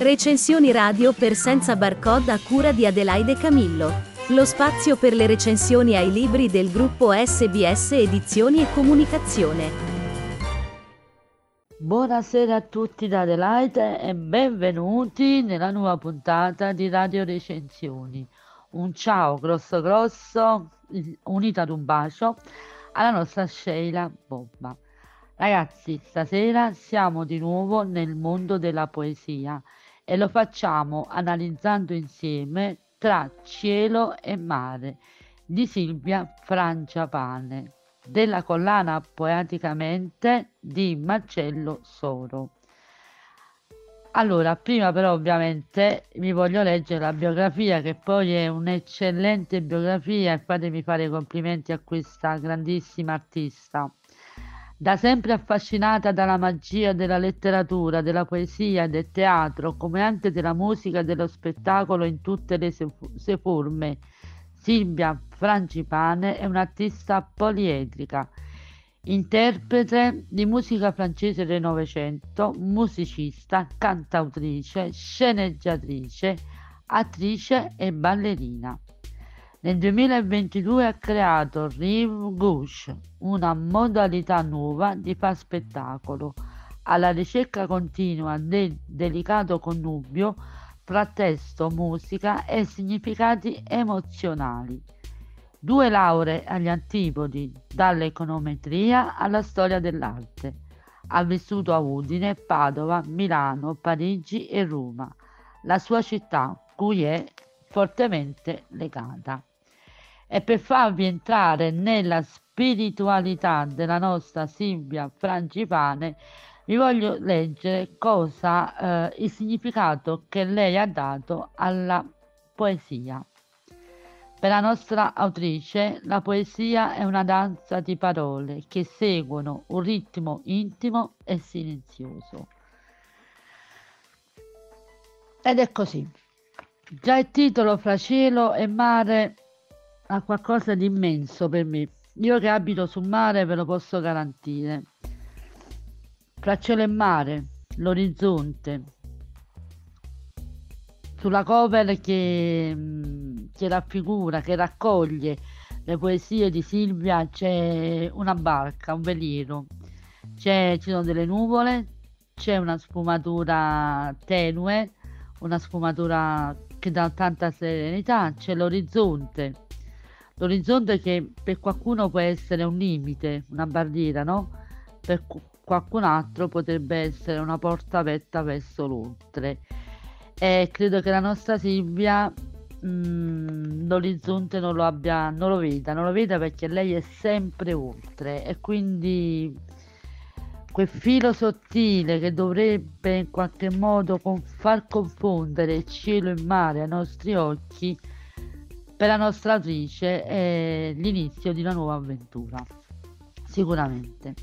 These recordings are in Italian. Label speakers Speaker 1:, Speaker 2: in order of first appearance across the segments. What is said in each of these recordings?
Speaker 1: Recensioni radio per senza barcode a cura di Adelaide Camillo. Lo spazio per le recensioni ai libri del gruppo SBS Edizioni e Comunicazione.
Speaker 2: Buonasera a tutti da Adelaide e benvenuti nella nuova puntata di Radio Recensioni. Un ciao grosso grosso, unito ad un bacio, alla nostra Sheila Bobba. Ragazzi, stasera siamo di nuovo nel mondo della poesia e lo facciamo analizzando insieme Tra cielo e mare di Silvia Franciapane della collana Poeticamente di Marcello Soro. Allora, prima però ovviamente vi voglio leggere la biografia che poi è un'eccellente biografia e fatemi fare i complimenti a questa grandissima artista. Da sempre affascinata dalla magia della letteratura, della poesia e del teatro, come anche della musica e dello spettacolo in tutte le sue forme, Silvia Frangipane è un'artista poliedrica, interprete di musica francese del Novecento, musicista, cantautrice, sceneggiatrice, attrice e ballerina. Nel 2022 ha creato Rive Gauche, una modalità nuova di far spettacolo, alla ricerca continua del delicato connubio tra testo, musica e significati emozionali. Due lauree agli antipodi, dall'econometria alla storia dell'arte. Ha vissuto a Udine, Padova, Milano, Parigi e Roma, la sua città, cui è fortemente legata e per farvi entrare nella spiritualità della nostra Silvia Frangipane vi voglio leggere cosa eh, il significato che lei ha dato alla poesia. Per la nostra autrice la poesia è una danza di parole che seguono un ritmo intimo e silenzioso. Ed è così. Già il titolo Fra cielo e mare ha qualcosa di immenso per me. Io che abito sul mare ve lo posso garantire. Fra cielo e mare, l'orizzonte, sulla cover che, mm, che raffigura, che raccoglie le poesie di Silvia c'è una barca, un veliero, c'è, ci sono delle nuvole, c'è una sfumatura tenue, una sfumatura che dà tanta serenità, c'è l'orizzonte L'orizzonte che per qualcuno può essere un limite, una barriera, no? Per qualcun altro potrebbe essere una porta aperta verso l'oltre. E credo che la nostra Silvia mh, mm, l'orizzonte non lo abbia, non lo veda, non lo veda perché lei è sempre oltre e quindi quel filo sottile che dovrebbe in qualche modo far confondere cielo e mare ai nostri occhi per la nostra autrice è l'inizio di una nuova avventura, sicuramente.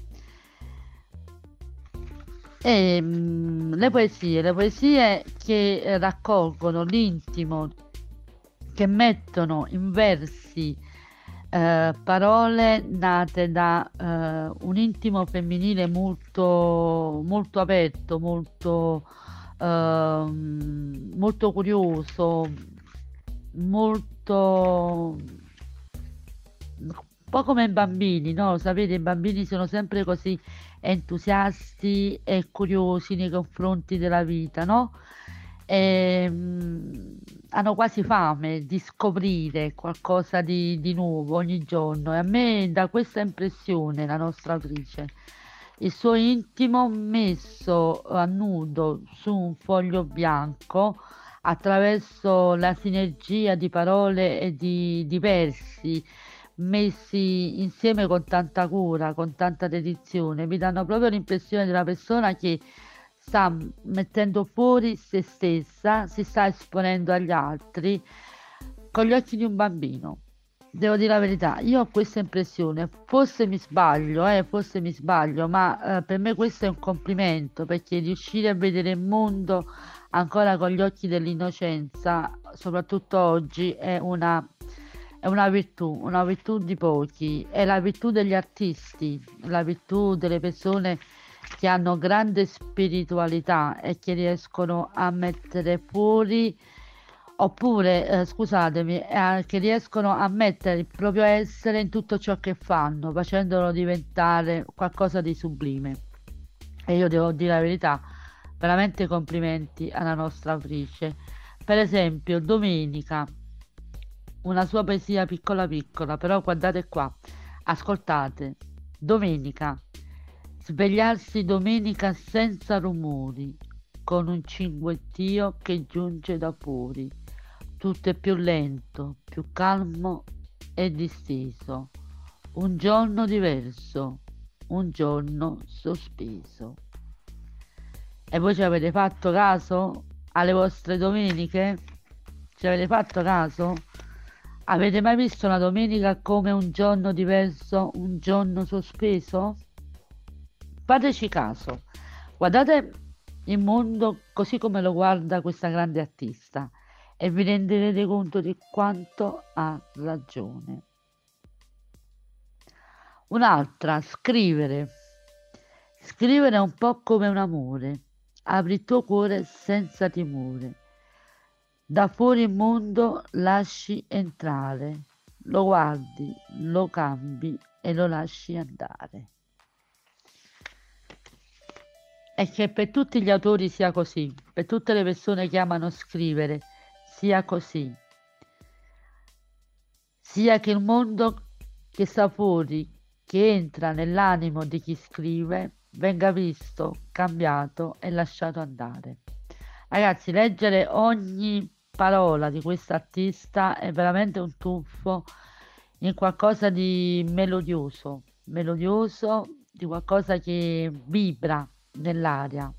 Speaker 2: E, mh, mm, le poesie, le poesie che raccolgono l'intimo, che mettono in versi eh, parole nate da eh, un intimo femminile molto, molto aperto, molto, eh, molto curioso, molto un po' come i bambini, no? Sapete, i bambini sono sempre così entusiasti e curiosi nei confronti della vita, no? E, um, hanno quasi fame di scoprire qualcosa di, di nuovo ogni giorno e a me dà questa impressione la nostra autrice il suo intimo messo a nudo su un foglio bianco attraverso la sinergia di parole e di, di versi messi insieme con tanta cura, con tanta dedizione, mi danno proprio l'impressione della persona che sta mettendo fuori se stessa, si sta esponendo agli altri con gli occhi di un bambino. Devo dire la verità, io ho questa impressione, forse mi sbaglio, eh, forse mi sbaglio, ma eh, per me questo è un complimento perché riuscire a vedere il mondo ancora con gli occhi dell'innocenza, soprattutto oggi, è una, è una virtù, una virtù di pochi, è la virtù degli artisti, la virtù delle persone che hanno grande spiritualità e che riescono a mettere fuori oppure eh, scusatemi eh, che riescono a mettere il proprio essere in tutto ciò che fanno facendolo diventare qualcosa di sublime. E io devo dire la verità veramente complimenti alla nostra autrice per esempio domenica una sua poesia piccola piccola però guardate qua ascoltate domenica svegliarsi domenica senza rumori con un cinguettio che giunge da fuori tutto è più lento, più calmo e disteso. Un giorno diverso, un giorno sospeso. E voi ci avete fatto caso alle vostre domeniche? Ci avete fatto caso? Avete mai visto una domenica come un giorno diverso, un giorno sospeso? Fateci caso. Guardate il mondo così come lo guarda questa grande artista e vi renderete conto di quanto ha ragione. Un'altra, scrivere. Scrivere è un po' come un amore. Apri il tuo cuore senza timore. Da fuori il mondo lasci entrare. Lo guardi, lo cambi e lo lasci andare. E che per tutti gli autori sia così, per tutte le persone che amano scrivere sia così, sia che il mondo che sta fuori, che entra nell'animo di chi scrive, venga visto, cambiato e lasciato andare. Ragazzi, leggere ogni parola di questo artista è veramente un tuffo in qualcosa di melodioso, melodioso, di qualcosa che vibra nell'aria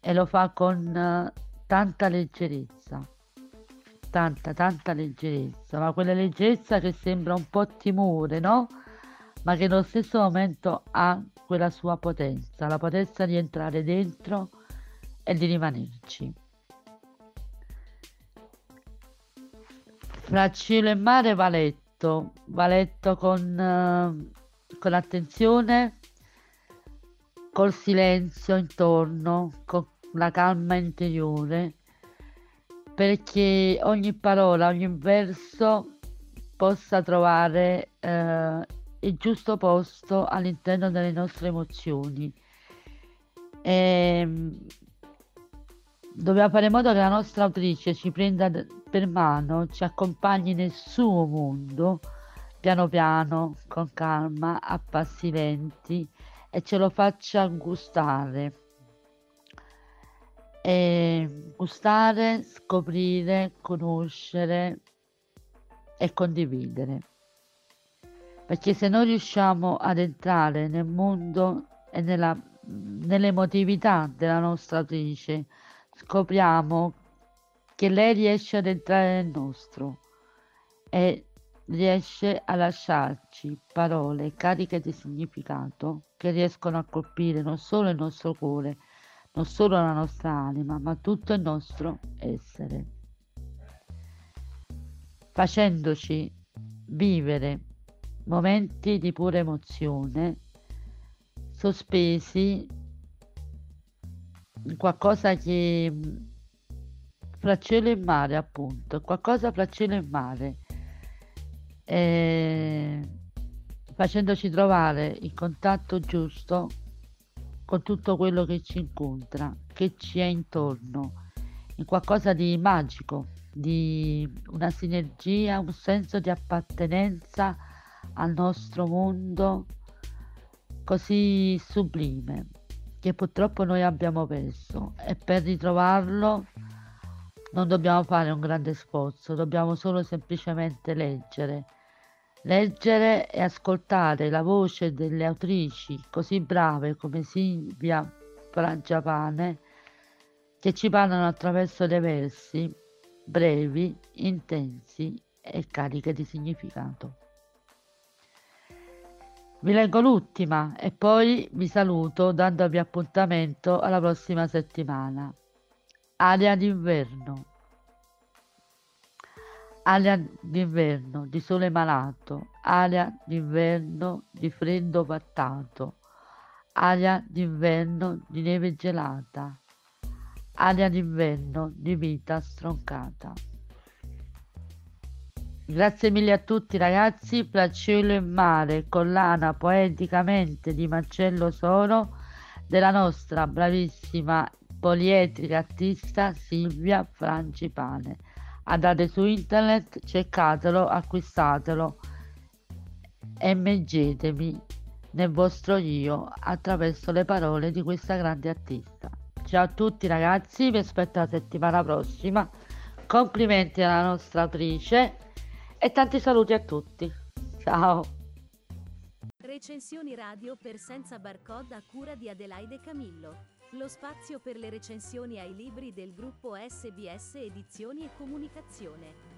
Speaker 2: e lo fa con eh, tanta leggerezza tanta, tanta leggerezza, ma quella leggerezza che sembra un po' timore, no? Ma che nello stesso momento ha quella sua potenza, la potenza di entrare dentro e di rimanerci. Fra cielo e mare va letto, va letto con, uh, con attenzione, col silenzio intorno, con la calma interiore perché ogni parola, ogni verso possa trovare eh, il giusto posto all'interno delle nostre emozioni. E, ehm, dobbiamo fare in modo che la nostra autrice ci prenda per mano, ci accompagni nel suo mondo, piano piano, con calma, a passi lenti e ce lo faccia gustare e gustare, scoprire, conoscere e condividere. Perché se noi riusciamo ad entrare nel mondo e nella, nell'emotività della nostra autrice, scopriamo che lei riesce ad entrare nel nostro e riesce a lasciarci parole cariche di significato che riescono a colpire non solo il nostro cuore, non solo la nostra anima, ma tutto il nostro essere, facendoci vivere momenti di pura emozione, sospesi in qualcosa che fra cielo e mare, appunto, qualcosa fra cielo e mare, e facendoci trovare il contatto giusto con tutto quello che ci incontra, che ci è intorno, in qualcosa di magico, di una sinergia, un senso di appartenenza al nostro mondo così sublime che purtroppo noi abbiamo perso e per ritrovarlo non dobbiamo fare un grande sforzo, dobbiamo solo semplicemente leggere Leggere e ascoltare la voce delle autrici così brave come Silvia Frangiapane che ci parlano attraverso dei versi brevi, intensi e cariche di significato. Vi leggo l'ultima e poi vi saluto dandovi appuntamento alla prossima settimana. Aria d'inverno aria d'inverno di sole malato, aria d'inverno di freddo vattato, aria d'inverno di neve gelata, aria d'inverno di vita stroncata. Grazie mille a tutti ragazzi, Fra cielo e mare, collana poeticamente di Marcello Soro della nostra bravissima poliedrica artista Silvia Francipane. Andate su internet, cercatelo, acquistatelo e meggetemi nel vostro io attraverso le parole di questa grande artista. Ciao a tutti ragazzi, vi aspetto la settimana prossima. Complimenti alla nostra autrice e tanti saluti a tutti. Ciao.
Speaker 1: Recensioni radio per senza barcode a cura di Adelaide Camillo. Lo spazio per le recensioni ai libri del gruppo SBS Edizioni e Comunicazione.